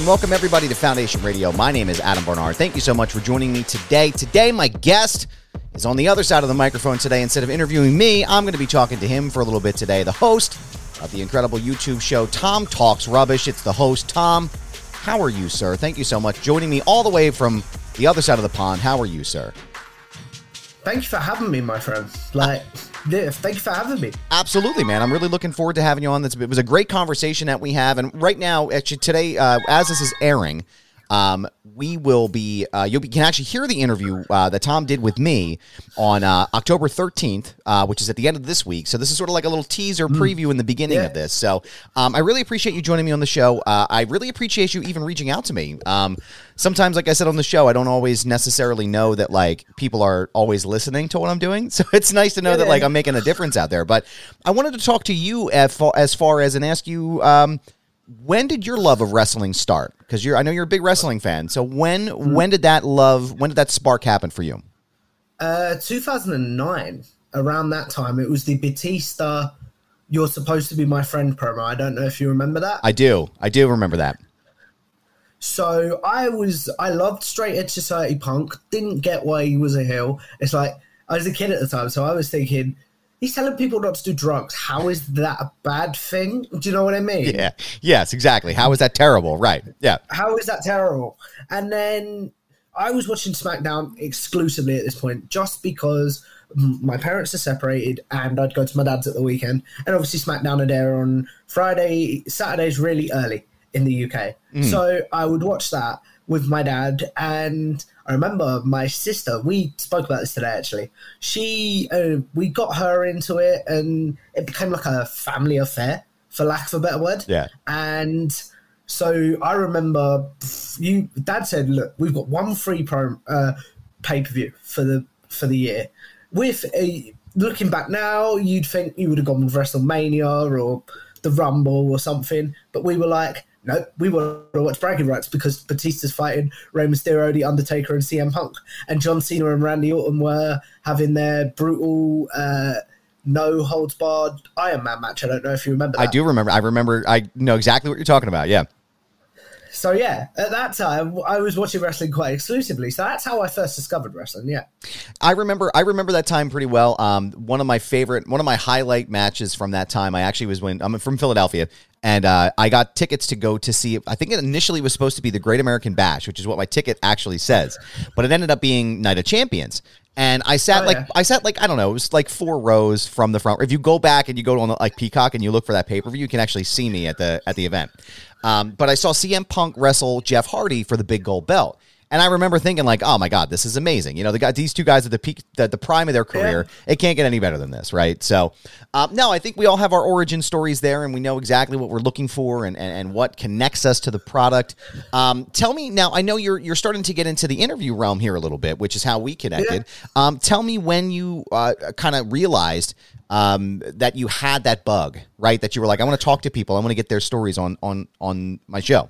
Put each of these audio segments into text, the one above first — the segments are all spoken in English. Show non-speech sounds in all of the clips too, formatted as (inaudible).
and welcome everybody to Foundation Radio. My name is Adam Barnard. Thank you so much for joining me today. Today, my guest is on the other side of the microphone today. Instead of interviewing me, I'm going to be talking to him for a little bit today. The host of the incredible YouTube show, Tom Talks Rubbish. It's the host, Tom. How are you, sir? Thank you so much. Joining me all the way from the other side of the pond. How are you, sir? Thank you for having me, my friend. Like, yeah, thank you for having me. Absolutely, man. I'm really looking forward to having you on. This it was a great conversation that we have, and right now, actually today, uh, as this is airing, um, we will be uh, you can actually hear the interview uh, that Tom did with me on uh, October 13th, uh, which is at the end of this week. So this is sort of like a little teaser preview in the beginning Yeah. of this. So um, I really appreciate you joining me on the show. Uh, I really appreciate you even reaching out to me. Um, sometimes, like I said on the show, I don't always necessarily know that like people are always listening to what I'm doing. (laughs) So it's nice to know that like I'm making a difference out there. But I wanted to talk to you as far as, far as and ask you. Um, when did your love of wrestling start? Because you're, I know you're a big wrestling fan. So when, when did that love, when did that spark happen for you? Uh, 2009, around that time, it was the Batista You're Supposed to Be My Friend promo. I don't know if you remember that. I do, I do remember that. So I was, I loved Straight Edge Society Punk, didn't get why he was a heel. It's like, I was a kid at the time, so I was thinking, he's telling people not to do drugs. How is that a bad thing? Do you know what I mean? Yeah. Yes, exactly. How is that terrible? Right. Yeah. how is that terrible? And then I was watching SmackDown exclusively at this point, just because my parents are separated, and I'd go to my dad's at the weekend, and obviously SmackDown would air on Friday, Saturdays really early in the UK. Mm. So I would watch that with my dad, and I remember my sister. We spoke about this today actually. She, uh, we got her into it, and it became like a family affair, for lack of a better word. Yeah. And so I remember you dad said, "Look, we've got one free pro uh, pay per view for the for the year." With a, looking back now, you'd think you would have gone with WrestleMania or the Rumble or something, but we were like, "No, we want to watch bragging rights because Batista's fighting Rey Mysterio, The Undertaker, and CM Punk, and John Cena and Randy Orton were having their brutal." Uh, no holds barred Iron Man match. I don't know if you remember. That. I do remember. I remember. I know exactly what you're talking about. Yeah. So yeah, at that time I was watching wrestling quite exclusively. So that's how I first discovered wrestling. Yeah, I remember I remember that time pretty well. Um, one of my favorite, one of my highlight matches from that time. I actually was when I'm from Philadelphia, and uh, I got tickets to go to see. I think it initially was supposed to be the Great American Bash, which is what my ticket actually says, but it ended up being Night of Champions. And I sat Oh, like yeah. I sat like I don't know, it was like four rows from the front. If you go back and you go on like Peacock and you look for that pay per view, you can actually see me at the at the event. Um, but I saw CM Punk wrestle Jeff Hardy for the big gold belt. And I remember thinking, like, oh my God, this is amazing. You know, the guy, these two guys at the peak, the, the prime of their career, it can't get any better than this, right? So, um, no, I think we all have our origin stories there, and we know exactly what we're looking for and, and, and what connects us to the product. Um, tell me now, I know you're you're starting to get into the interview realm here a little bit, which is how we connected. Um, tell me when you uh, kind of realized um, that you had that bug, right? That you were like, I want to talk to people, I want to get their stories on on on my show.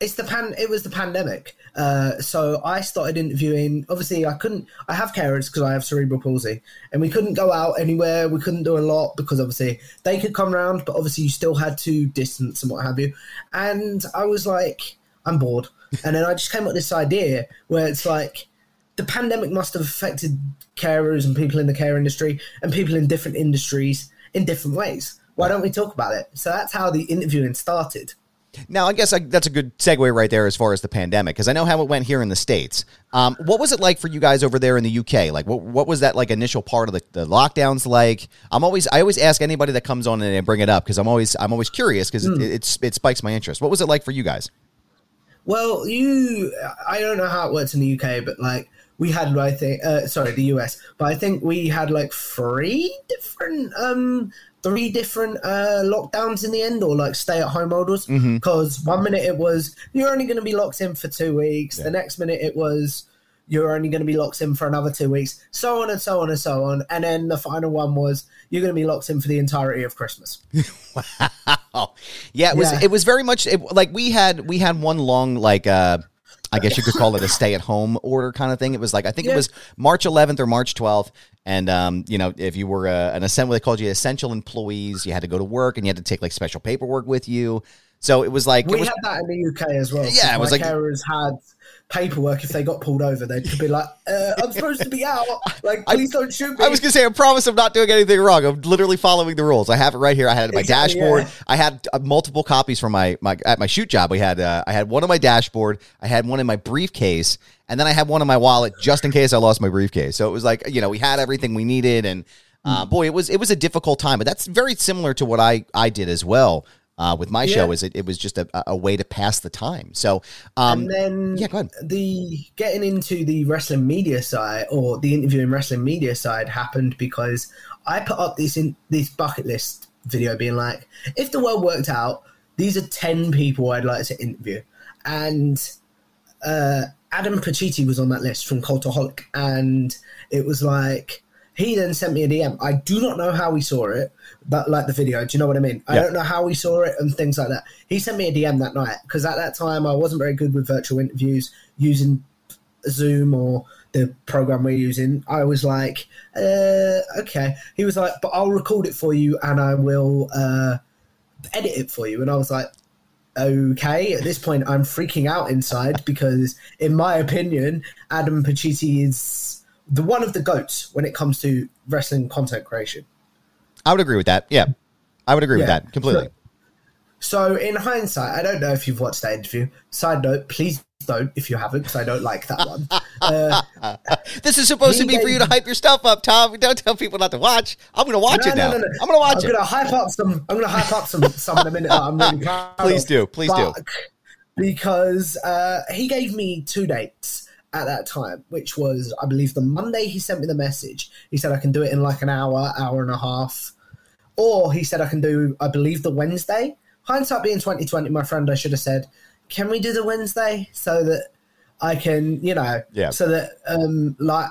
it's the pan. It was the pandemic. Uh, so I started interviewing. Obviously, I couldn't. I have carers because I have cerebral palsy, and we couldn't go out anywhere. We couldn't do a lot because obviously they could come round, but obviously you still had to distance and what have you. And I was like, I'm bored. And then I just came up with this idea where it's like the pandemic must have affected carers and people in the care industry and people in different industries in different ways. Why don't we talk about it? So that's how the interviewing started. Now, I guess I, that's a good segue right there as far as the pandemic, because I know how it went here in the states. Um, what was it like for you guys over there in the UK? Like, what what was that like initial part of the, the lockdowns like? I'm always I always ask anybody that comes on and bring it up because I'm always I'm always curious because it, it's it spikes my interest. What was it like for you guys? Well, you, I don't know how it works in the UK, but like we had, I think, uh, sorry, the US, but I think we had like three different, um, three different uh, lockdowns in the end, or like stay at home orders. Because one minute it was you're only going to be locked in for two weeks, the next minute it was you're only going to be locked in for another two weeks, so on and so on and so on. And then the final one was you're going to be locked in for the entirety of Christmas. (laughs) Oh, yeah, it was Yeah. it was very much it, like we had we had one long like uh I guess you could call it a stay at home order kind of thing. It was like I think it was March 11th or March 12th, and um, you know if you were uh, an essential, they called you essential employees. You had to go to work and you had to take like special paperwork with you. So it was like we was, had that in the UK as well. Yeah, it was like- carers had paperwork if they got pulled over. They could be like, uh, "I'm supposed to be out. Like, I- please don't shoot me." I was gonna say, I promise I'm not doing anything wrong. I'm literally following the rules. I have it right here. I had my Exactly, dashboard. yeah. I had uh, multiple copies from my my at my shoot job. We had uh, I had one on my dashboard. I had one in my briefcase, and then I had one in my wallet just in case I lost my briefcase. So it was like you know we had everything we needed, and Hmm. uh, boy, it was it was a difficult time. But that's very similar to what I I did as well. Uh, with my show, is it, it was just a, a way to pass the time. So, um, and then yeah, go ahead. the getting into the wrestling media side or the interviewing wrestling media side happened because I put up this in this bucket list video being like, if the world worked out, these are ten people I'd like to interview, and uh, Adam Pacitti was on that list from Cultaholic, and it was like he then sent me a DM. I do not know how he saw it, but like the video, do you know what I mean? I Yeah. don't know how he saw it and things like that. He sent me a DM that night because at that time I wasn't very good with virtual interviews using Zoom or the program we're using. I was like, uh, okay. He was like, but I'll record it for you and I will uh, edit it for you. And I was like, okay. At this point, I'm freaking out inside because, in my opinion, Adam Pacitti is the one of the goats when it comes to wrestling content creation. I would agree with that. Yeah, I would agree with that completely. So, in hindsight, I don't know if you've watched that interview. Side note, please don't if you haven't, because I don't like that one. Uh, (laughs) This is supposed to be for you to hype your stuff up, Tom. Don't tell people not to watch. I'm going to watch No, it no, now. no, no. I'm going to watch it. I'm gonna hype up some. I'm gonna hype up some some in a minute. That I'm really (laughs) proud. Please of. do, please do. Because uh, he gave me two dates at that time, which was I believe the Monday he sent me the message. He said I can do it in like an hour, hour and a half, or he said I can do I believe the Wednesday. Hindsight being 2020, my friend, I should have said, can we do the Wednesday so that I can, you know, Yeah. so that um like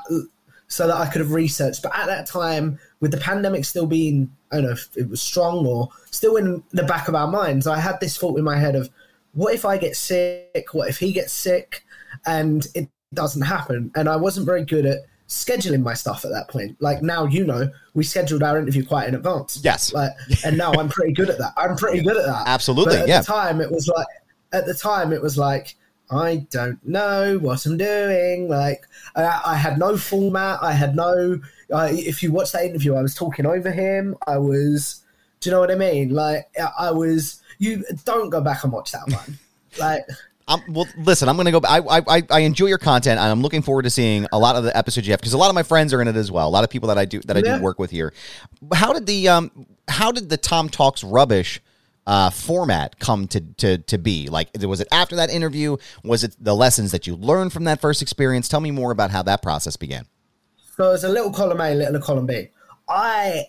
so that I could have researched. But at that time, with the pandemic still being, I don't know if it was strong or still in the back of our minds, I had this thought in my head of, what if I get sick? What if he gets sick? And it doesn't happen. And I wasn't very good at scheduling my stuff at that point. Like now, you know, we scheduled our interview quite in advance. Yes. Like, and now I'm pretty good at that. I'm pretty good at that. Absolutely, But at yeah. the time, it was like, at the time, it was like, I don't know what I'm doing. Like, I, I had no format. I had no. Uh, if you watch that interview, I was talking over him. I was. Do you know what I mean? Like, I- I was. You don't go back and watch that one. (laughs) like, Um, well, listen, I'm going to go. I, I I- I enjoy your content, and I'm looking forward to seeing a lot of the episodes you have because a lot of my friends are in it as well. A lot of people that I do that I do work with here. How did the um how did the Tom Talks rubbish uh format come to to to be? Like, was it after that interview? Was it the lessons that you learned from that first experience? Tell me more about how that process began. So it's a little column A, little column B. I,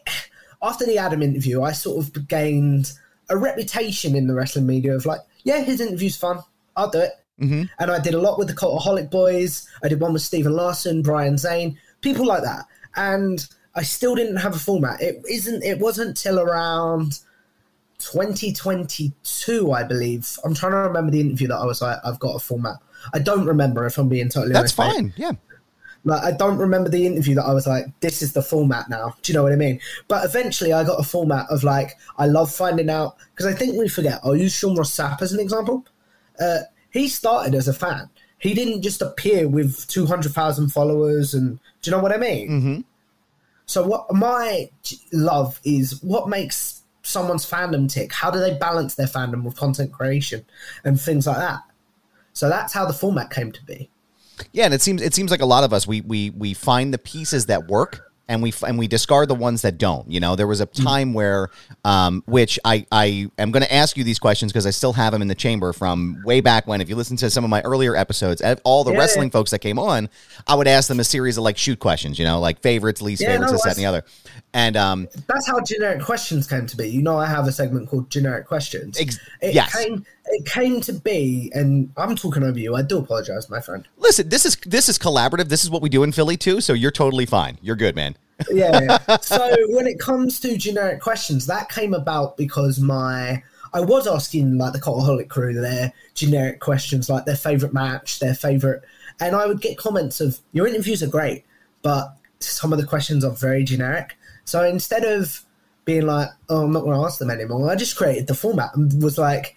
after the Adam interview, I sort of gained a reputation in the wrestling media of like, yeah, his interview's fun. I'll do it. Mm-hmm. And I did a lot with the Cultaholic Boys. I did one with Stephen Larson, Brian Zane, people like that. And I still didn't have a format. It isn't. It wasn't till around 2022, I believe. I'm trying to remember the interview that I was like, I've got a format. I don't remember if I'm being totally That's honest. mate. fine. Yeah. Like I don't remember the interview that I was like, this is the format now. Do you know what I mean? But eventually I got a format of like, I love finding out because I think we forget. I'll use Sean Ross Sapp as an example. Uh, he started as a fan. He didn't just appear with two hundred thousand followers, and do you know what I mean? Mm-hmm. So what my love is what makes someone's fandom tick. How do they balance their fandom with content creation and things like that? So that's how the format came to be. Yeah, and it seems it seems like a lot of us we we we find the pieces that work and we and we discard the ones that don't. You know, there was a time where, um, which I I am going to ask you these questions because I still have them in the chamber from way back when. If you listen to some of my earlier episodes, all the Yeah, wrestling folks that came on, I would ask them a series of like shoot questions. You know, like favorites, least Yeah, favorites, no, this, that, and the other. And um, that's how generic questions came to be. You know, I have a segment called generic questions. Ex- it yes. came it came to be, and I'm talking over you. I do apologize, my friend. listen, this is this is collaborative. This is what we do in Philly too. So you're totally fine. You're good, man. Yeah. (laughs) so when it comes to generic questions, that came about because my I was asking like the Cultaholic crew their generic questions, like their favorite match, their favorite, and I would get comments of your interviews are great, but some of the questions are very generic. So instead of being like, oh, I'm not going to ask them anymore, I just created the format and was like,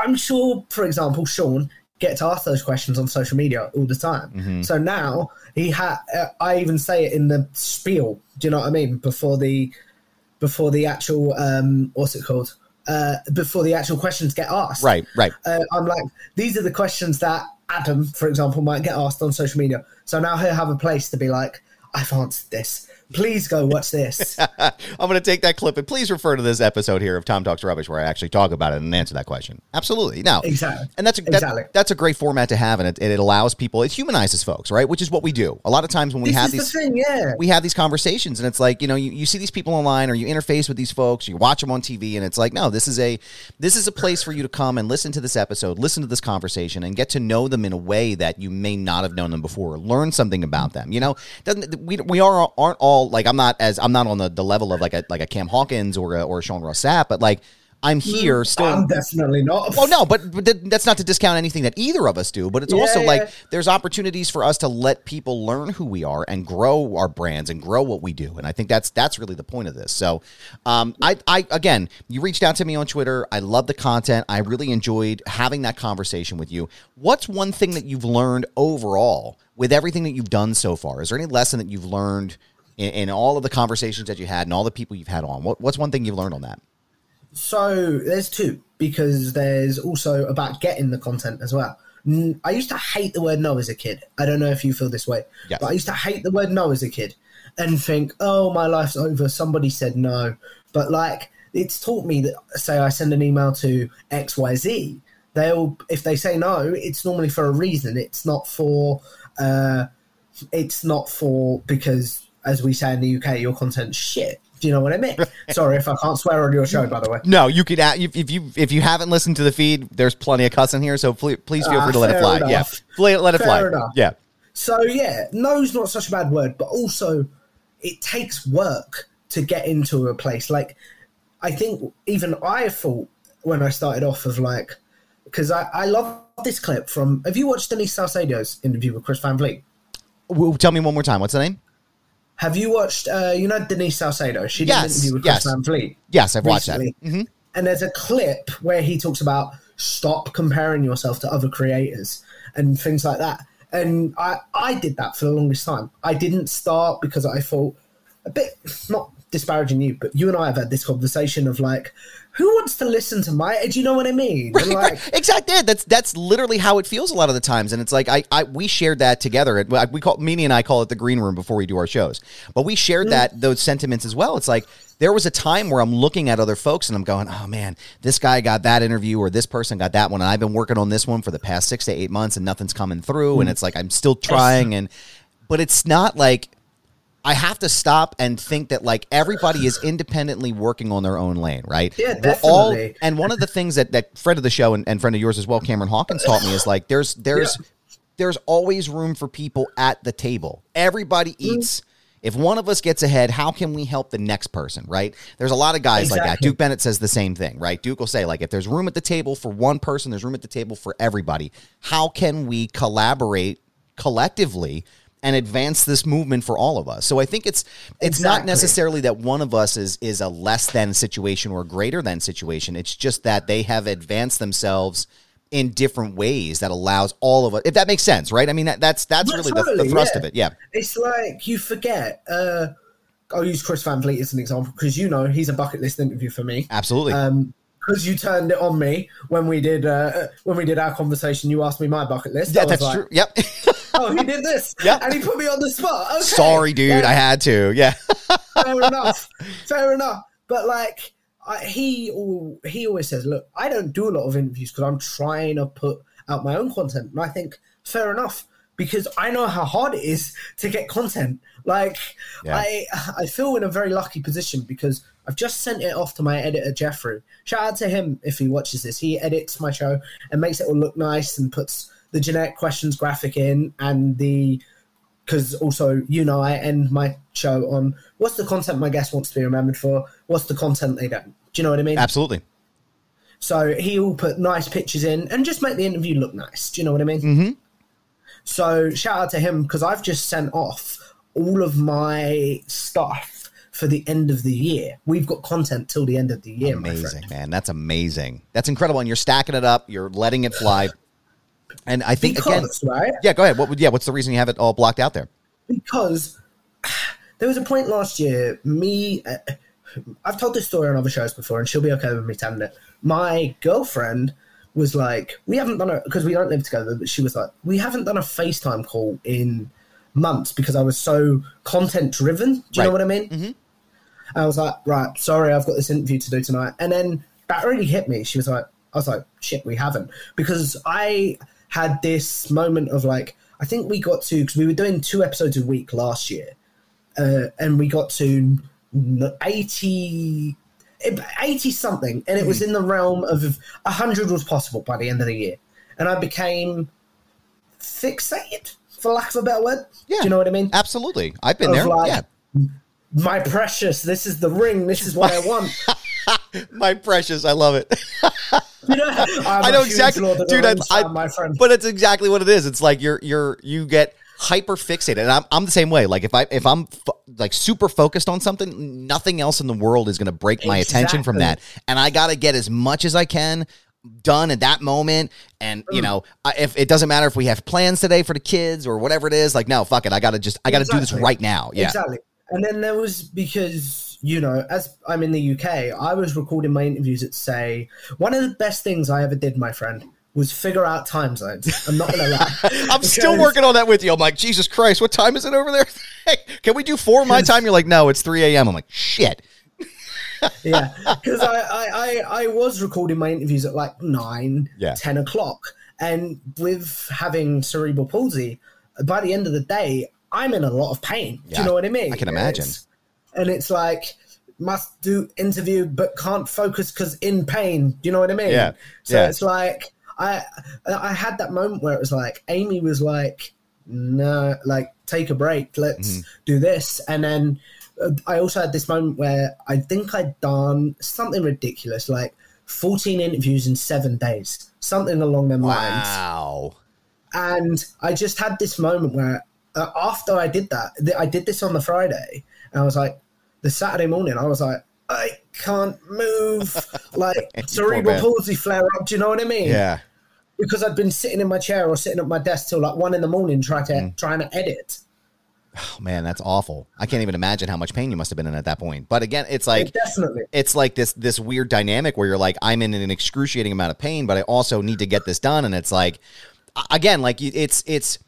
I'm sure, for example, Sean gets asked those questions on social media all the time. Mm-hmm. So now he had. Uh, I even say it in the spiel. Do you know what I mean? Before the before the actual um, what's it called? Uh, before the actual questions get asked. Right, right. Uh, I'm like, these are the questions that Adam, for example, might get asked on social media. So now he'll have a place to be like, I've answered this. Please go watch this. (laughs) I'm going to take that clip and please refer to this episode here of Tom Talks Rubbish where I actually talk about it and answer that question. Absolutely. No. Exactly. And that's a, that- Exactly. that's a great format to have and it, it allows people, it humanizes folks, right? Which is what we do. A lot of times when we this have these the thing, yeah. we have these conversations and it's like you know you, you see these people online or you interface with these folks you watch them on tv and it's like no this is a this is a place for you to come and listen to this episode listen to this conversation and get to know them in a way that you may not have known them before learn something about them you know doesn't we, we are aren't all like i'm not as i'm not on the, the level of like a like a cam hawkins or a, or a Sean Ross Sapp but like i'm here still I'm definitely not. well, no, but, but th- that's not to discount anything that either of us do. But it's Yeah, also yeah. like there's opportunities for us to let people learn who we are and grow our brands and grow what we do. And I think that's that's really the point of this. So, um, I, I again, you reached out to me on Twitter. I love the content. I really enjoyed having that conversation with you. What's one thing that you've learned overall with everything that you've done so far? Is there any lesson that you've learned? In, in all of the conversations that you had and all the people you've had on, what, what's one thing you've learned on that? So there's two because there's also about getting the content as well. I used to hate the word no as a kid. I don't know if you feel this way, Yes. but I used to hate the word no as a kid and think, oh, my life's over. Somebody said no. But like, it's taught me that, say, I send an email to XYZ, they'll, if they say no, it's normally for a reason. It's not for, uh, it's not for because, as we say in the UK, your content's shit. Do you know what I mean? Sorry if I can't swear on your show, by the way. No, you could add, if, you if you haven't listened to the feed, there's plenty of cussing here, so please, please feel Ah, free to let it fly. enough. Yeah, Fla- let it Fair fly. enough. Yeah, So yeah, no's not such a bad word, but also it takes work to get into a place. Like I think even I thought when I started off of like because I, I love this clip from have you watched Denise Salcedo's interview with Chris Van Vliet? W- tell me one more time. What's the name? Have you watched uh you know Denise Salcedo? She did Yes, an interview with yes. Chris Van Vliet. Yes, I've watched that. recently. Mhm. And there's a clip where he talks about stop comparing yourself to other creators and things like that. And I, I did that for the longest time. I didn't start because I thought a bit not disparaging you, but you and I have had this conversation of like, who wants to listen to my? Do you know what I mean? And like, Exactly. Yeah, That's that's literally how it feels a lot of the times, and it's like I, I we shared that together. We call Meanie and I call it the green room before we do our shows, but we shared Mm. that those sentiments as well. It's like there was a time where I'm looking at other folks and I'm going, oh man, this guy got that interview or this person got that one, and I've been working on this one for the past six to eight months, and nothing's coming through, Mm. and it's like I'm still trying, and but it's not like I have to stop and think that like everybody is independently working on their own lane, right? Yeah, We're all- and one of the things that that friend of the show and, and friend of yours as well, Cameron Hawkins, taught me is like there's there's there's always room for people at the table. Everybody Mm-hmm. eats. If one of us gets ahead, how can we help the next person, right? There's a lot of guys like that. Duke Bennett says the same thing, right? Duke will say, like, if there's room at the table for one person, there's room at the table for everybody. How can we collaborate collectively and advance this movement for all of us? So I think it's it's not necessarily that one of us is is a less than situation or greater than situation. It's just that they have advanced themselves in different ways that allows all of us if that makes sense right i mean that, that's that's Yeah, really the, the thrust yeah. of it yeah it's like you forget. Uh, I'll use Chris Van Vliet as an example because you know he's a bucket list interview for me. absolutely Um, because you turned it on me when we did uh, when we did our conversation. You asked me my bucket list. yeah that's like, true yep (laughs) Oh, he did this. Yep. And he put me on the spot. Okay. sorry dude Yeah, i had to yeah fair enough. Fair enough. But like I, he he always says, look, I don't do a lot of interviews because I'm trying to put out my own content, and I think fair enough because I know how hard it is to get content. Like Yeah. I I feel in a very lucky position because I've just sent it off to my editor Jeffrey. Shout out to him if he watches this. He edits my show and makes it all look nice and puts the generic questions graphic in and the because also you know I end my show on what's the content my guest wants to be remembered for, what's the content they don't. Do you know what I mean? absolutely So he will put nice pictures in and just make the interview look nice. Do you know what I mean? Mhm. So shout out to him because I've just sent off all of my stuff for the end of the year. We've got content till the end of the year. Amazing, man. That's amazing. That's incredible. And you're stacking it up. You're letting it fly. And I think because, again, right? yeah. Go ahead. What would yeah? What's the reason you have it all blocked out there? Because (sighs) there was a point last year. Me, uh, I've told this story on other shows before, and she'll be okay with me telling it. My girlfriend was like, "We haven't done it because we don't live together." But she was like, "We haven't done a FaceTime call in months because I was so content driven." Do you Right. know what I mean? Mhm. I was like, "Right, sorry, I've got this interview to do tonight," and then that really hit me. She was like, "I was like, shit, we haven't," because I had this moment of like, I think we got to because we were doing two episodes a week last year, uh, and we got to n- 80, 80 something, and it was in the realm of 100 was possible by the end of the year. And I became fixated, for lack of a better word. Yeah. Do you know what I mean? Absolutely. I've been Of there. like- yeah. My precious, this is the ring, this is what I want. (laughs) My precious. I love it. (laughs) You know, I'm I know exactly, Lord of the dude. I, I, my friend. but it's exactly what it is. It's like you're you're you get hyper fixated, and I'm I'm the same way. Like if I if I'm like super focused on something, nothing else in the world is going to break my attention from that, and I got to get as much as I can done at that moment and Mm. you know if it doesn't matter if we have plans today for the kids or whatever it is like no fuck it i gotta just i gotta do this right now yeah Exactly. And then there was because, you know, as I'm in the UK, I was recording my interviews at say one of the best things I ever did, my friend, was figure out time zones. I'm not gonna lie. (laughs) i'm still working on that with you i'm like jesus christ what time is it over there (laughs) can we do four my time you're like no it's 3 a.m i'm like shit (laughs) yeah, because I, I, I, I was recording my interviews at like nine, Yeah. 10 o'clock. And with having cerebral palsy, by the end of the day, I'm in a lot of pain. Do you know what I mean? I can imagine. It's- and it's like, must do interview, but can't focus because in pain. Do you know what I mean? Yeah, So yeah. it's like, I, I had that moment where it was like, Amy was like, no, like, take a break. Let's Mm-hmm. do this. And then uh, I also had this moment where I think I'd done something ridiculous, like 14 interviews in seven days, something along them lines. wow And I just had this moment where uh, after I did that, th- I did this on the Friday, and I was like, the Saturday morning, I was like, I can't move, (laughs) like cerebral palsy flare up. Do you know what I mean? yeah Because I'd been sitting in my chair or sitting at my desk till like one in the morning trying to Mm. trying to edit. Oh, man, that's awful. I can't even imagine how much pain you must have been in at that point. But again, it's like Definitely. it's like this this weird dynamic where you're like, I'm in an excruciating amount of pain, but I also need to get this done. And it's like, again, like it's it's.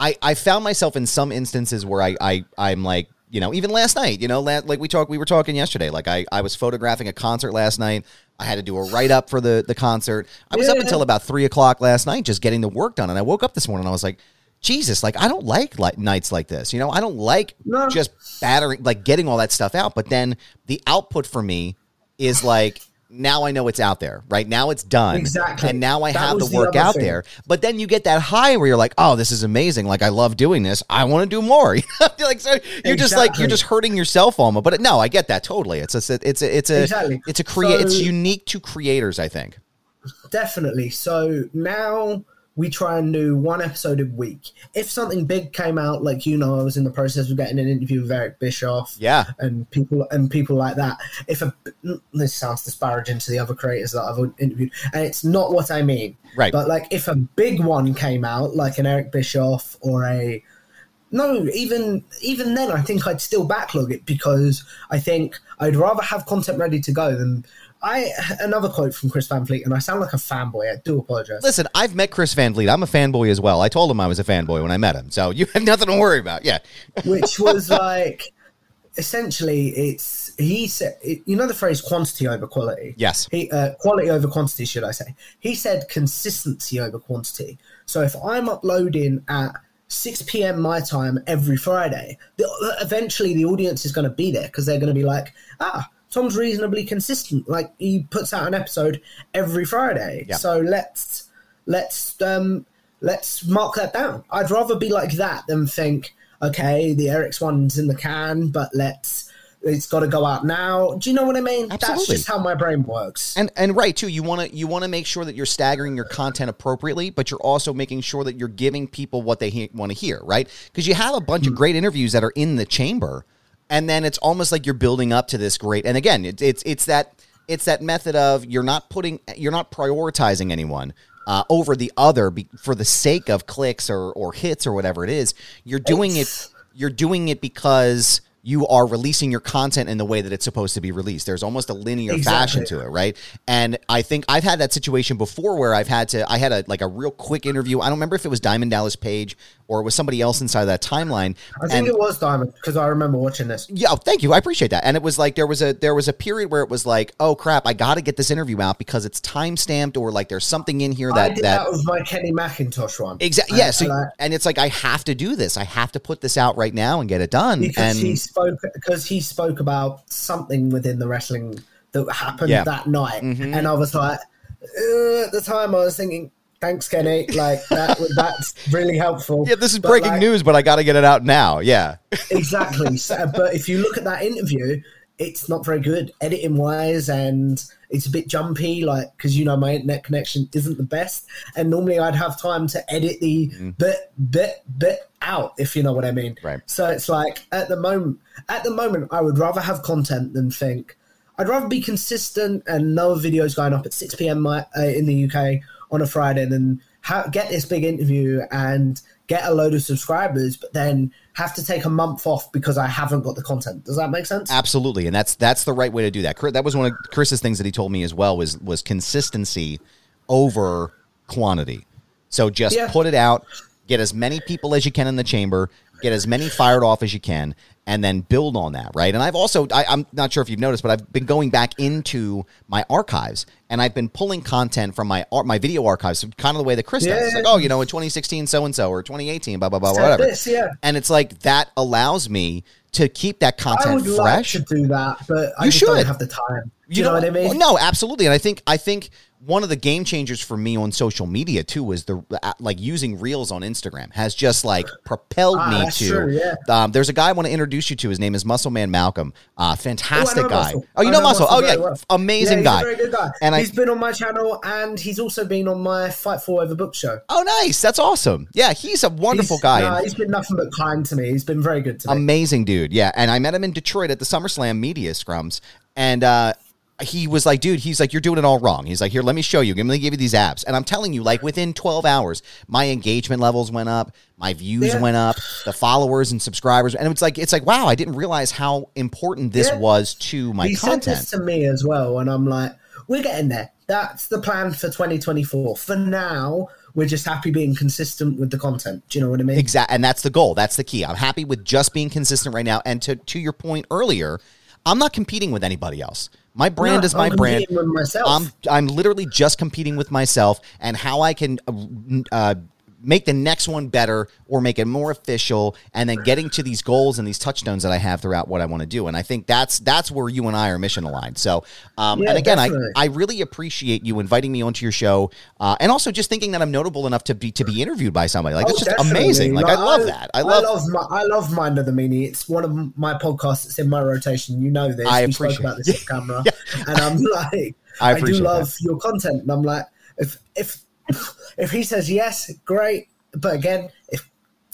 I I found myself in some instances where I I I'm like. You know, even last night, you know, la- like we talked, we were talking yesterday. Like I, I was photographing a concert last night. I had to do a write up for the the concert. I was up until about three o'clock last night, just getting the work done. And I woke up this morning, and I was like, Jesus, like I don't like like nights like this. You know, I don't like No. just battering, like getting all that stuff out. But then the output for me is like now I know it's out there, right? Now it's done. Exactly. And now I That have the was the work out thing. there. But then you get that high where you're like, oh, this is amazing. Like I love doing this. I want to do more. (laughs) You're like so you're just like you're just hurting yourself almost. But no, I get that totally. It's a it's a it's a Exactly. it's a create it's unique to creators, I think. Definitely. So now we try and do one episode a week. If something big came out, like you know, I was in the process of getting an interview with Eric Bischoff, Yeah. and people and people like that. If a this sounds disparaging to the other creators that I've interviewed, and it's not what I mean, Right. But like if a big one came out, like an Eric Bischoff or a no, even even then, I think I'd still backlog it because I think I'd rather have content ready to go than I. Another quote from Chris Van Vliet, and I sound like a fanboy. I do apologize. Listen, I've met Chris Van Vliet. I'm a fanboy as well. I told him I was a fanboy when I met him. So you have (laughs) nothing to worry about. Yeah. which (laughs) was like essentially it's he said you know the phrase quantity over quality Yes. he uh, quality over quantity should i say he said consistency over quantity so if i'm uploading at 6 p.m my time every friday the, eventually the audience is going to be there because they're going to be like ah tom's reasonably consistent. Like he puts out an episode every friday. Yeah. so let's let's um let's mark that down. I'd rather be like that than think okay the eric's one's in the can but let's it's got to go out now. Do you know what i mean? That's Absolutely. just how my brain works. And and right too, you want to you want to make sure that you're staggering your content appropriately, but you're also making sure that you're giving people what they he- want to hear, right? Because you have a bunch of great interviews that are in the chamber, and then it's almost like you're building up to this great. And again, it, it's it's that it's that method of you're not putting you're not prioritizing anyone. Uh, over the other be, for the sake of clicks or, or hits or whatever it is you're doing It's- it you're doing it because you are releasing your content in the way that it's supposed to be released. There's almost a linear fashion to it, right? And I think I've had that situation before where I've had to I had a like a real quick interview. I don't remember if it was Diamond Dallas Page or it was somebody else inside of that timeline. I think and it was Diamond because I remember watching this. yeah, oh, thank you. I appreciate that. And it was like there was a there was a period where it was like, oh crap, I got to get this interview out because it's time stamped or like there's something in here I that did that that, with my Kenny McIntosh one. exactly yeah. So, I and it's like I have to do this. I have to put this out right now and get it done. and he spoke because he spoke about something within the wrestling that happened Yeah. Mm-hmm. that night, and I was like, uh, at the time I was thinking, thanks, Kenny, like that. that's really helpful. yeah, this is But, breaking like, news, but I got to get it out now. Yeah. (laughs) exactly. So, but if you look at that interview, it's not very good editing wise, and it's a bit jumpy. Like because you know my internet connection isn't the best, and normally I'd have time to edit the bit bit bit out if you know what I mean. Right. So it's like at the moment, at the moment, I would rather have content than think. I'd rather be consistent and know videos going up at 6 p.m. My, uh, in the UK on a Friday than ha- get this big interview and get a load of subscribers, but then have to take a month off because I haven't got the content. Does that make sense? Absolutely, and that's that's the right way to do that. That was one of Chris's things that he told me as well was was consistency over quantity. So just Yeah. put it out, get as many people as you can in the chamber, get as many fired off as you can, and then build on that, right? And I've also I, I'm not sure if you've noticed, but I've been going back into my archives and I've been pulling content from my ar- my video archives, kind of the way that Chris does. It's like, oh, you know, in 2016, so and so, or 2018, blah blah blah, whatever. this, yeah. And it's like that allows me to keep that I content would fresh. like to do that, but I You don't should. have the time. Do you, know, what I mean? No, absolutely. And I think I think one of the game changers for me on social media too is the uh, like using reels on Instagram has just like propelled Ah, me to. true, yeah. um, there's a guy I want to introduce you to. His name is Muscle Man Malcolm. Uh, fantastic Oh, guy. Muscle. Oh, you I know, Muscle. Oh yeah, well. amazing yeah, guy. A very good guy. And I- he's been on my channel and he's also been on my Fight for Over book show. Oh, nice. That's awesome. Yeah, he's a wonderful He's- guy. nah, he's been nothing but kind to me. He's been very good to me. amazing dude. Yeah, and I met him in Detroit at the SummerSlam media scrums, and uh, he was like, "Dude, he's like, you're doing it all wrong." He's like, "Here, let me show you. Let me give you these apps." And I'm telling you, like within 12 hours, my engagement levels went up, my views Yeah. went up, the followers and subscribers, and it's like, it's like, wow, I didn't realize how important this Yeah. was to my he content. said this to me as well, and I'm like, we're getting there. That's the plan for 2024. For now, we're just happy being consistent with the content. Do you know what I mean? Exactly, and that's the goal. That's the key. I'm happy with just being consistent right now. And to to your point earlier, I'm not competing with anybody else. My brand No, is my I'm brand. I'm I'm literally just competing with myself and how I can uh, uh, make the next one better or make it more official, and then getting to these goals and these touchstones that I have throughout what I want to do. And I think that's that's where you and I are mission aligned. So, um, Yeah, and again, I, definitely. I really appreciate you inviting me onto your show, uh, and also just thinking that I'm notable enough to be to be interviewed by somebody. Like Oh, it's just definitely. amazing. Like, I love that. I love. my, I love Mind of the Meanie. It's one of my podcasts that's in my rotation. You know this. I we spoke appreciate- about this off camera, (laughs) and I'm like, I I, do appreciate love your content, and I'm like, if if if he says yes, great. But again, if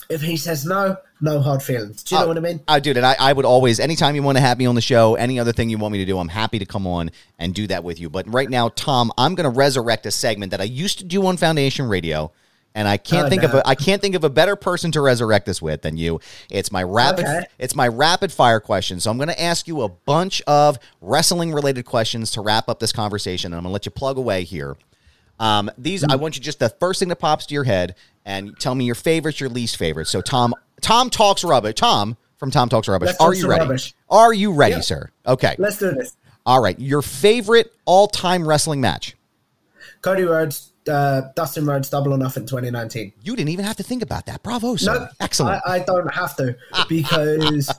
if he says no, no hard feelings. Do you know Oh, what I mean? I dude, and I, I would always, anytime you want to have me on the show, any other thing you want me to do, I'm happy to come on and do that with you. But right now, Tom, I'm going to resurrect a segment that I used to do on Foundation Radio, and I can't Oh, think of no. a, I can't think of a better person to resurrect this with than you. It's my rapid, Okay. it's my rapid fire question. So I'm going to ask you a bunch of wrestling related questions to wrap up this conversation, and I'm going to let you plug away here. Um, these I want you just the first thing that pops to your head and tell me your favorites, your least favorites. So Tom, Tom talks rubbish. Tom from Tom talks rubbish. Let's Are you ready? rubbish. Are you ready, Yeah. sir? Okay. Let's do this. All right. Your favorite all-time wrestling match. Cody Rhodes, uh, Dustin Rhodes, double or nothing, 2019. You didn't even have to think about that. Bravo, sir. No, Excellent. I, I don't have to (laughs) because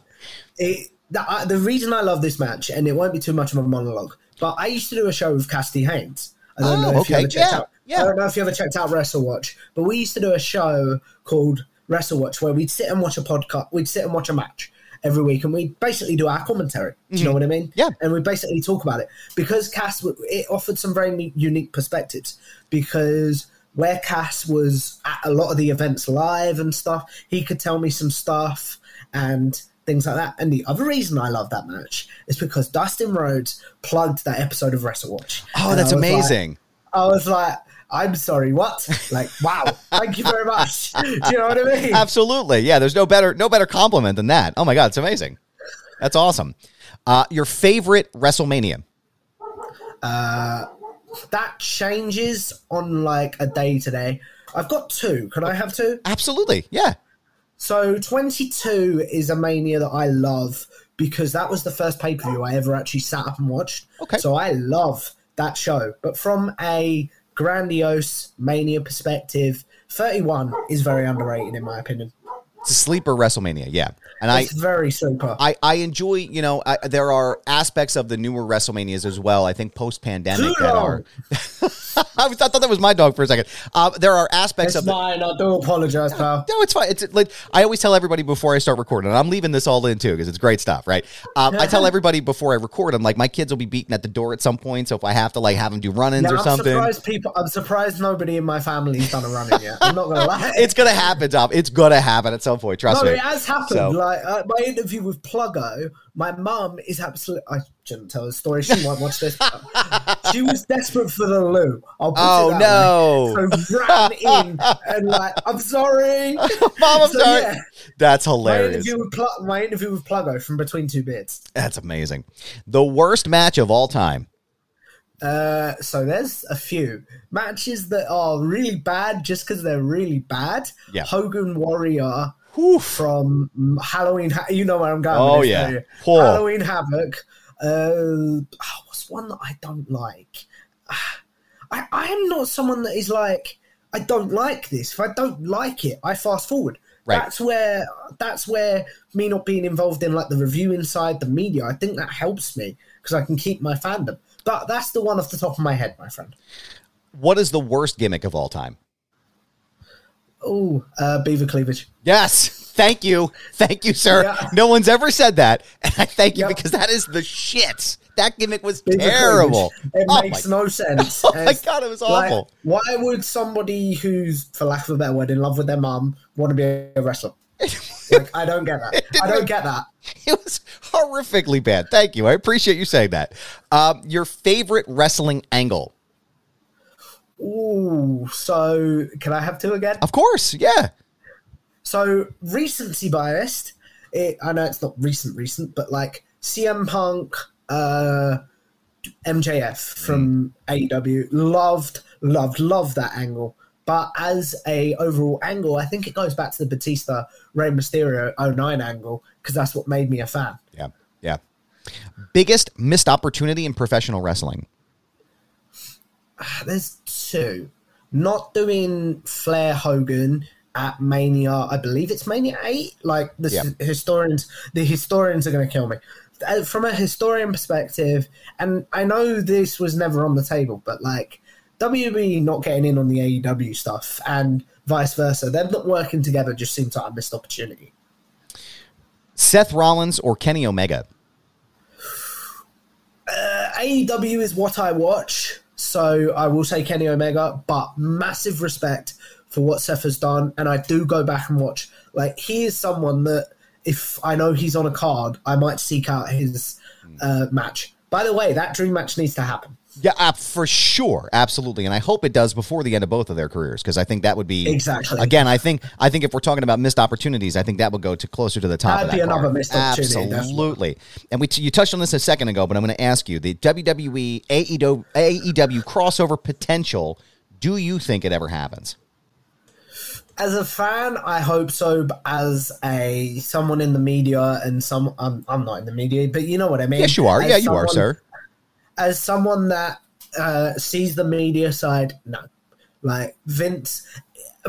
it, the, uh, the reason I love this match, and it won't be too much of a monologue, but I used to do a show with Cassidy Haynes. I don't Oh, know if you okay. ever checked Yeah, out. yeah. I don't know if you ever checked out Wrestle Watch, but we used to do a show called Wrestle Watch where we'd sit and watch a podcast. We'd sit and watch a match every week, and we basically do our commentary. Do you know what I mean? Mm-hmm. Yeah. And we basically talk about it because Cass it offered some very unique perspectives because where Cass was at a lot of the events live and stuff, he could tell me some stuff and things like that. And the other reason I love that match is because Dustin Rhodes plugged that episode of WrestleWatch. Oh, that's I was like- amazing. I was like, I'm sorry, what? Like, wow, thank you very much. (laughs) Do you know what I mean? Absolutely. Yeah, there's no better no better compliment than that. Oh my god, it's amazing. That's awesome. Uh, your favorite WrestleMania? Uh, That changes on like a day to day. I've got two. Can I have two? Absolutely. Yeah. So 22 is a mania that I love because that was the first pay per view I ever actually sat up and watched. Okay. So I love that show. But from a grandiose mania perspective, 31 is very underrated in my opinion. It's a sleeper WrestleMania. Yeah. And I very super. I, I enjoy, you know, I, there are aspects of the newer WrestleManias as well. I think post pandemic that are. I, was, (laughs) I thought that was my dog for a second. Uh, there are aspects It's of the, mine. I do apologize, pal. No, it's fine. It's like I always tell everybody before I start recording, and I'm leaving this all in too because it's great stuff, right? Um, I tell (laughs) everybody before I record, I'm like, my kids will be beating at the door at some point, so if I have to like have them do run-ins Now, or I'm something, surprised people. I'm surprised nobody in my family's done a running yet. I'm not gonna (laughs) lie. it's gonna happen, Tom. It's gonna happen at some point. Trust no, me. it has happened. So- Like uh, my interview with Pluggo, my mum is absolutely. I shouldn't tell the story. She won't watch this. (laughs) she was desperate for the loo. I'll put Oh, no. way. So ran in and like, I'm sorry, (laughs) Mom, I'm So, sorry. yeah. That's My hilarious. interview with Pl- my interview with Pluggo from Between Two Beards. That's amazing. The worst match of all time. Uh, so there's a few matches that are really bad just because they're really bad. Yeah. Hogan Warrior Whew. from Halloween. You know where I'm going. Oh, with yeah. Poor. Halloween Havoc. Uh, oh, what's one that I don't like? (sighs) I, I am not someone that is like I don't like this. If I don't like it, I fast forward. Right. That's where that's where me not being involved in like the review inside the media. I think that helps me because I can keep my fandom. But that's the one off the top of my head, my friend. What is the worst gimmick of all time? Oh, uh, beaver cleavage. Yes. Thank you. Thank you, sir. Yeah. No one's ever said that. (laughs) And I thank you Yep. because that is the shit. That gimmick was Beaver terrible. cleavage. It Oh makes no sense. (laughs) Oh my God, it was like, awful. why would somebody who's, for lack of a better word, in love with their mom want to be a wrestler? (laughs) like, I don't get that. I don't get that. It was horrifically bad. Thank you. I appreciate you saying that. Um, your favorite wrestling angle? Ooh, so can I have two again? Of course. Yeah. So recency biased. It, I know it's not recent, recent, but like CM Punk, uh, MJF from AEW, loved, loved, loved that angle. But as a overall angle, I think it goes back to the Batista Rey Mysterio 09 angle because that's what made me a fan. Yeah. Yeah. Biggest missed opportunity in professional wrestling? There's two. Not doing Flair Hogan at Mania. I believe it's Mania eight. Like the historians, the historians are going to kill me. Uh, From a historian perspective, and I know this was never on the table, but like WB not getting in on the AEW stuff and vice versa, them not working together just seems like a missed opportunity. Seth Rollins or Kenny Omega? AEW is what I watch, so I will say Kenny Omega, but massive respect for what Seth has done, and I do go back and watch. Like he is someone that if I know he's on a card, I might seek out his uh, match. By the way, that dream match needs to happen. Yeah, uh, for sure, absolutely, and I hope it does before the end of both of their careers because I think that would be Exactly. Again, I think I think if we're talking about missed opportunities, I think that would go to closer to the top. That'd of that be another card. missed opportunity, Absolutely, and we you touched on this a second ago, but I'm going to ask you the WWE AEW, AEW crossover potential. Do you think it ever happens? As a fan, I hope so. But as a someone in the media and some, I'm, I'm not in the media, but you know what I mean. Yes, you are. As Yeah, you are, sir. As someone that uh, sees the media side, no. Like Vince,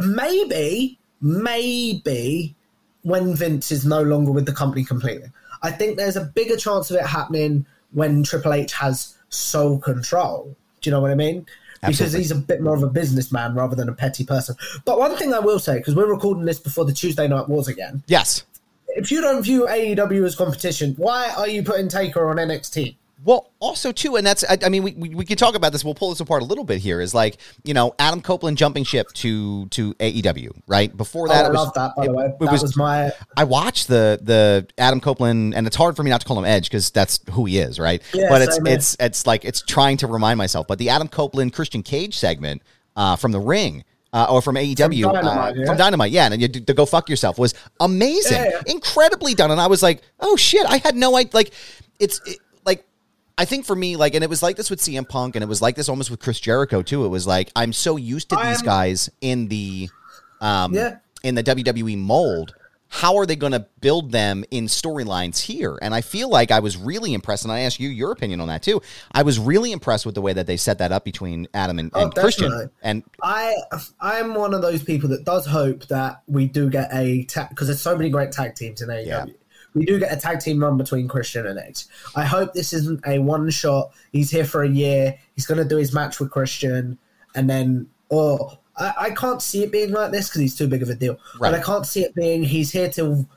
maybe, maybe when Vince is no longer with the company completely. I think there's a bigger chance of it happening when Triple H has sole control. Do you know what I mean? Because he's a bit more of a businessman rather than a petty person. But one thing I will say, because we're recording this before the Tuesday Night Wars again, Yes. if you don't view AEW as competition, why are you putting Taker on NXT? Well, also too, and that's I, I mean we, we we could talk about this. We'll pull this apart a little bit here. Is like you know Adam Copeland jumping ship to to AEW right before that. oh, I was, love that. By it- the way, that was- was, my I watched the the Adam Copeland, and it's hard for me not to call him Edge because that's who he is, right? Yeah, but it's it's it's like it's trying to remind myself. But the Adam Copeland Christian Cage segment uh, from the ring. Uh, or from AEW, From Dynamite, uh, yeah. from Dynamite, yeah, and you, the go fuck yourself was amazing, Yeah, yeah. incredibly done, and I was like, oh shit, I had no idea. Like, it's it, I think for me, like, and it was like this with CM Punk, and it was like this almost with Chris Jericho too. It was like I'm so used to these I'm- guys in the, um, Yeah. in the WWE mold. How are they going to build them in storylines here? And I feel like I was really impressed, and I asked you your opinion on that too. I was really impressed with the way that they set that up between Adam and, Oh, and Christian. And I I'm one of those people that does hope that we do get a tag because there's so many great tag teams in AEW. Yeah. We do get a tag team run between Christian and Edge. I hope this isn't a one shot. He's here for a year. He's going to do his match with Christian, and then or I, I can't see it being like this because he's too big of a deal. Right. But I can't see it being he's here till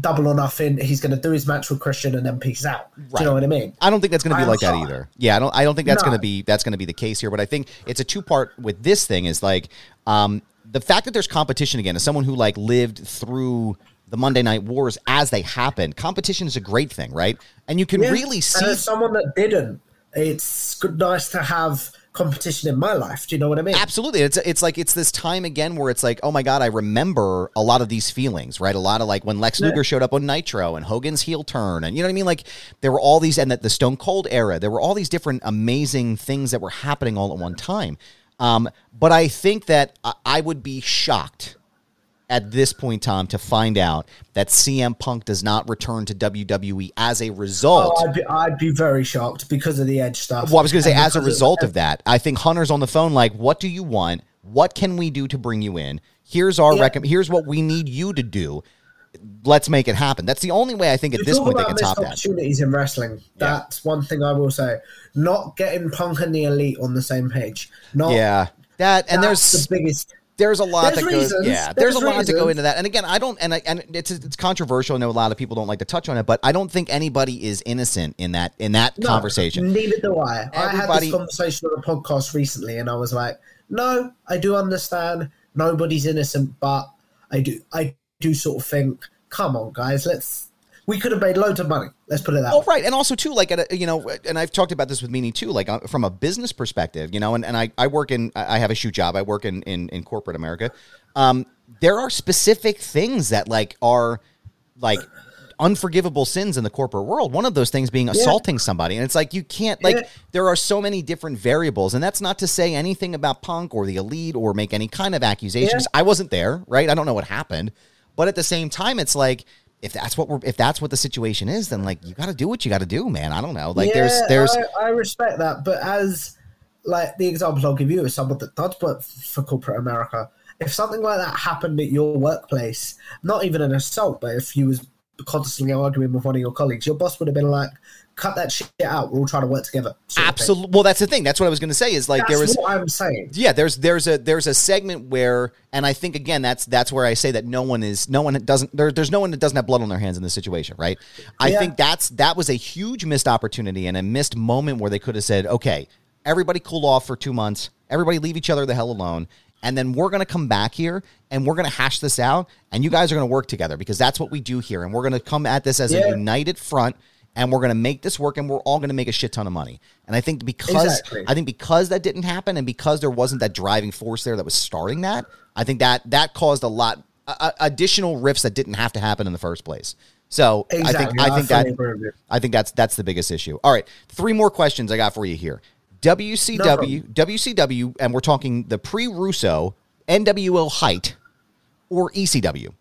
double or nothing. He's going to do his match with Christian and then peace out. Do you know what I mean? I don't think that's going to be I'm like that either. Yeah, I don't. I don't think that's No. going to be that's going to be the case here. But I think it's a two part with this thing is like um, the fact that there's competition again. As someone who like lived through the Monday Night Wars as they happened, competition is a great thing, right? And you can Yeah. really see. Someone that didn't, it's good, nice to have competition in my life. Do you know what I mean? Absolutely. It's it's like it's this time again where it's like, oh my god, I remember a lot of these feelings, right? A lot of like when Lex Yeah. Luger showed up on Nitro and Hogan's heel turn, and you know what I mean. Like there were all these, and that the Stone Cold era, there were all these different amazing things that were happening all at one time. Um, but I think that I would be shocked at this point, Tom, to find out that CM Punk does not return to WWE as a result. Oh, I'd be, I'd be very shocked because of the edge stuff. Well, I was going to say, And as a result of that, I think Hunter's on the phone. Like, what do you want? What can we do to bring you in? Here's our Yeah. recomm Here's what we need you to do. Let's make it happen. That's the only way I think at You this point they can top that. opportunities in wrestling. That's one thing I will say. Not getting Punk and the Elite on the same page. Not Yeah, that and that's there's the biggest. There's a lot There's that goes. reasons. Yeah, there's, There's a lot to go into that. And again, I don't, and I, and it's it's controversial. I know a lot of people don't like to touch on it, but I don't think anybody is innocent in that in that No, conversation. Neither do I. I had Everybody- this conversation on a podcast recently, and I was like, "No, I do understand. Nobody's innocent, but I do. I do sort of think, come on, guys, let's. We could have made loads of money. Let's put it that Oh, way. right. And also, too, like, at a, you know, and I've talked about this with Meanie, too, like, uh, from a business perspective, you know, and, and I, I work in, I have a shoe job. I work in, in, in corporate America. Um, there are specific things that, like, are, like, unforgivable sins in the corporate world. One of those things being assaulting somebody. And it's like, you can't, like, Yeah. there are so many different variables. And that's not to say anything about Punk or the Elite or make any kind of accusations. Yeah. I wasn't there, right? I don't know what happened. But at the same time, it's like, if that's what we're if that's what the situation is, then like you got to do what you got to do, man. I don't know. Like there's there's I, I respect that, but as like the example I'll give you is someone that does work for corporate America. If something like that happened at your workplace, not even an assault, but if you was constantly arguing with one of your colleagues, your boss would have been like, "Cut that shit out. We're all trying to work together." sort of thing. absolutely. Well, that's the thing. That's what I was going to say. Is like That's there was what I'm saying. yeah there's there's a there's a segment where and i think again that's that's where i say that no one is no one doesn't there, there's no one that doesn't have blood on their hands in this situation right i Yeah. think that's that was a huge missed opportunity and a missed moment where they could have said okay everybody cool off for two months everybody leave each other the hell alone and then we're going to come back here and we're going to hash this out and you guys are going to work together because that's what we do here and we're going to come at this as a united front and we're going to make this work and we're all going to make a shit ton of money and i think because Exactly. I think because that didn't happen, and because there wasn't that driving force there that was starting that, I think that that caused a lot uh, additional rifts that didn't have to happen in the first place. So I think I think that agree with you. I think that's that's the biggest issue. All right, three more questions I got for you here. WCW, WCW, and we're talking the pre-Russo NWO height or ECW.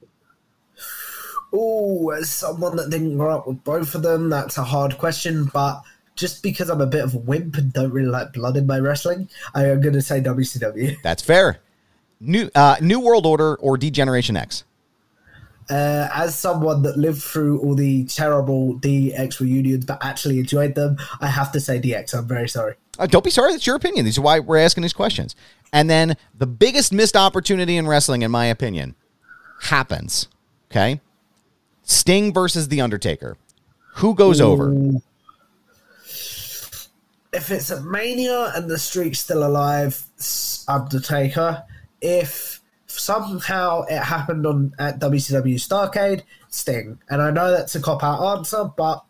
Oh, as someone that didn't grow up with both of them, that's a hard question. But just because I'm a bit of a wimp and don't really like blood in my wrestling, I am going to say WCW. (laughs) That's fair. New uh, New World Order or Degeneration X. Uh, as someone that lived through all the terrible DX reunions but actually enjoyed them, I have to say DX. I'm very sorry. Uh, don't be sorry. That's your opinion. These are why we're asking these questions. And then the biggest missed opportunity in wrestling, in my opinion, happens. Okay, Sting versus The Undertaker. Who goes over? if it's at Mania and the streak's still alive, Undertaker. If somehow it happened on at WCW Starcade, Sting. And I know that's a cop out answer, but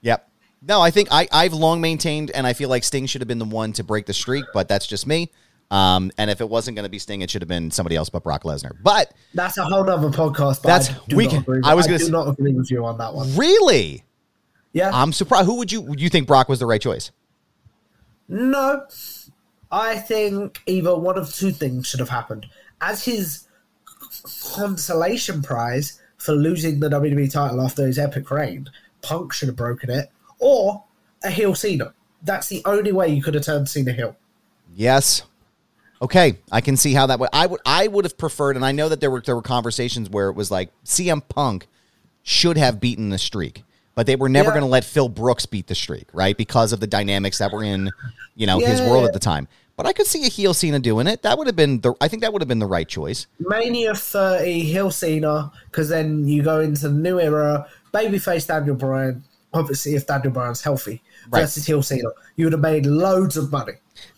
Yep. No, I think I, I've long maintained, and I feel like Sting should have been the one to break the streak, but that's just me. Um, and if it wasn't going to be Sting, it should have been somebody else but Brock Lesnar. But that's a whole other podcast. that's I we can. I was going to not agree with you on that one. really. Yeah, I'm surprised. Who would you you think Brock was the right choice? no, I think either one of two things should have happened. As his consolation prize for losing the WWE title after his epic reign, Punk should have broken it, or a heel Cena. That's the only way you could have turned Cena heel. Yes. Okay, I can see how that would. I would. I would have preferred, and I know that there were there were conversations where it was like CM Punk should have beaten the streak, but they were never Yeah. going to let Phil Brooks beat the streak, right? Because of the dynamics that were in, you know, his world at the time. But I could see a heel Cena doing it. That would have been the. I think that would have been the right choice. Mania 30, heel Cena, because then you go into the new era, babyface Daniel Bryan, obviously if Daniel Bryan's healthy, Right. versus heel Cena. You would have made loads of money.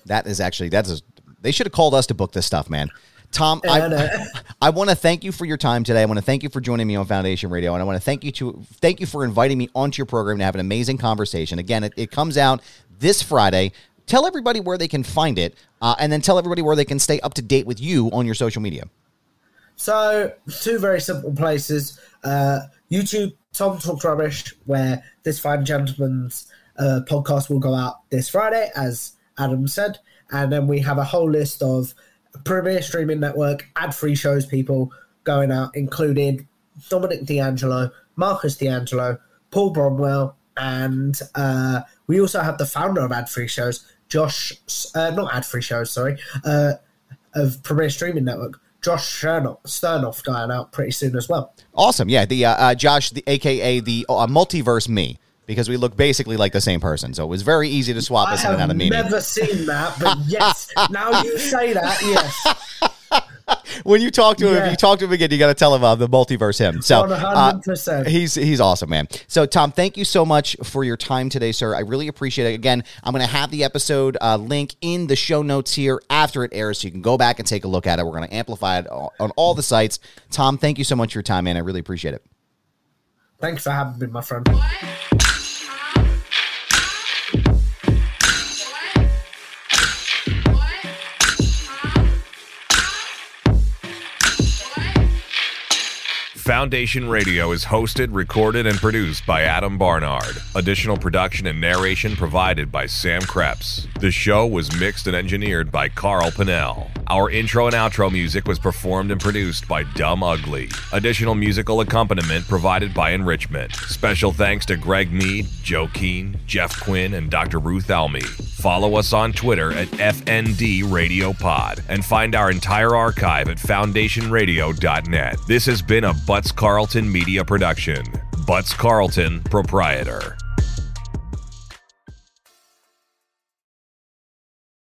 That is actually that's. A, they should have called us to book this stuff, man. Tom, I. (laughs) I, I want to thank you for your time today. I want to thank you for joining me on Foundation Radio, and I want to thank you to thank you for inviting me onto your program to have an amazing conversation. Again, it, it comes out this Friday. Tell everybody where they can find it, uh, and then tell everybody where they can stay up to date with you on your social media. So, two very simple places. Uh, YouTube, Tom Talks Rubbish, where this fine gentleman's uh, podcast will go out this Friday, as Adam said. And then we have a whole list of Premier Streaming Network ad free shows, people going out, including Dominic D'Angelo, Marcus D'Angelo, Paul Bromwell, and uh, we also have the founder of ad free shows, Josh, uh, not ad free shows, sorry, uh, of Premier Streaming Network, Josh Sternoff, Sternoff going out pretty soon as well. Awesome, yeah. The uh, uh, Josh, the AKA the uh, multiverse me, because we look basically like the same person. So it was very easy to swap I us in and out of meeting. I've never seen that, but yes, now you say that, yes, (laughs) when you talk to him, if you talk to him again, you got to tell him uh, the multiverse him. So uh, he's he's awesome, man. So Tom, thank you so much for your time today, sir. I really appreciate it. Again, I'm going to have the episode uh, link in the show notes here after it airs, so you can go back and take a look at it. We're going to amplify it on all the sites. Tom, thank you so much for your time, man. I really appreciate it. Thanks for having me, my friend. Foundation Radio is hosted, recorded, and produced by Adam Barnard. Additional production and narration provided by Sam Krepps. The show was mixed and engineered by Carl Pannell. Our intro and outro music was performed and produced by Dumb Ugly. Additional musical accompaniment provided by Enrichment. Special thanks to Greg Mead, Joe Keane, Geoff Quinn, and Dr. Ruth Almy. Follow us on Twitter at FND Radio Pod and find our entire archive at foundationradio.net. This has been a Butts Carlton media production. Butts Carlton, proprietor.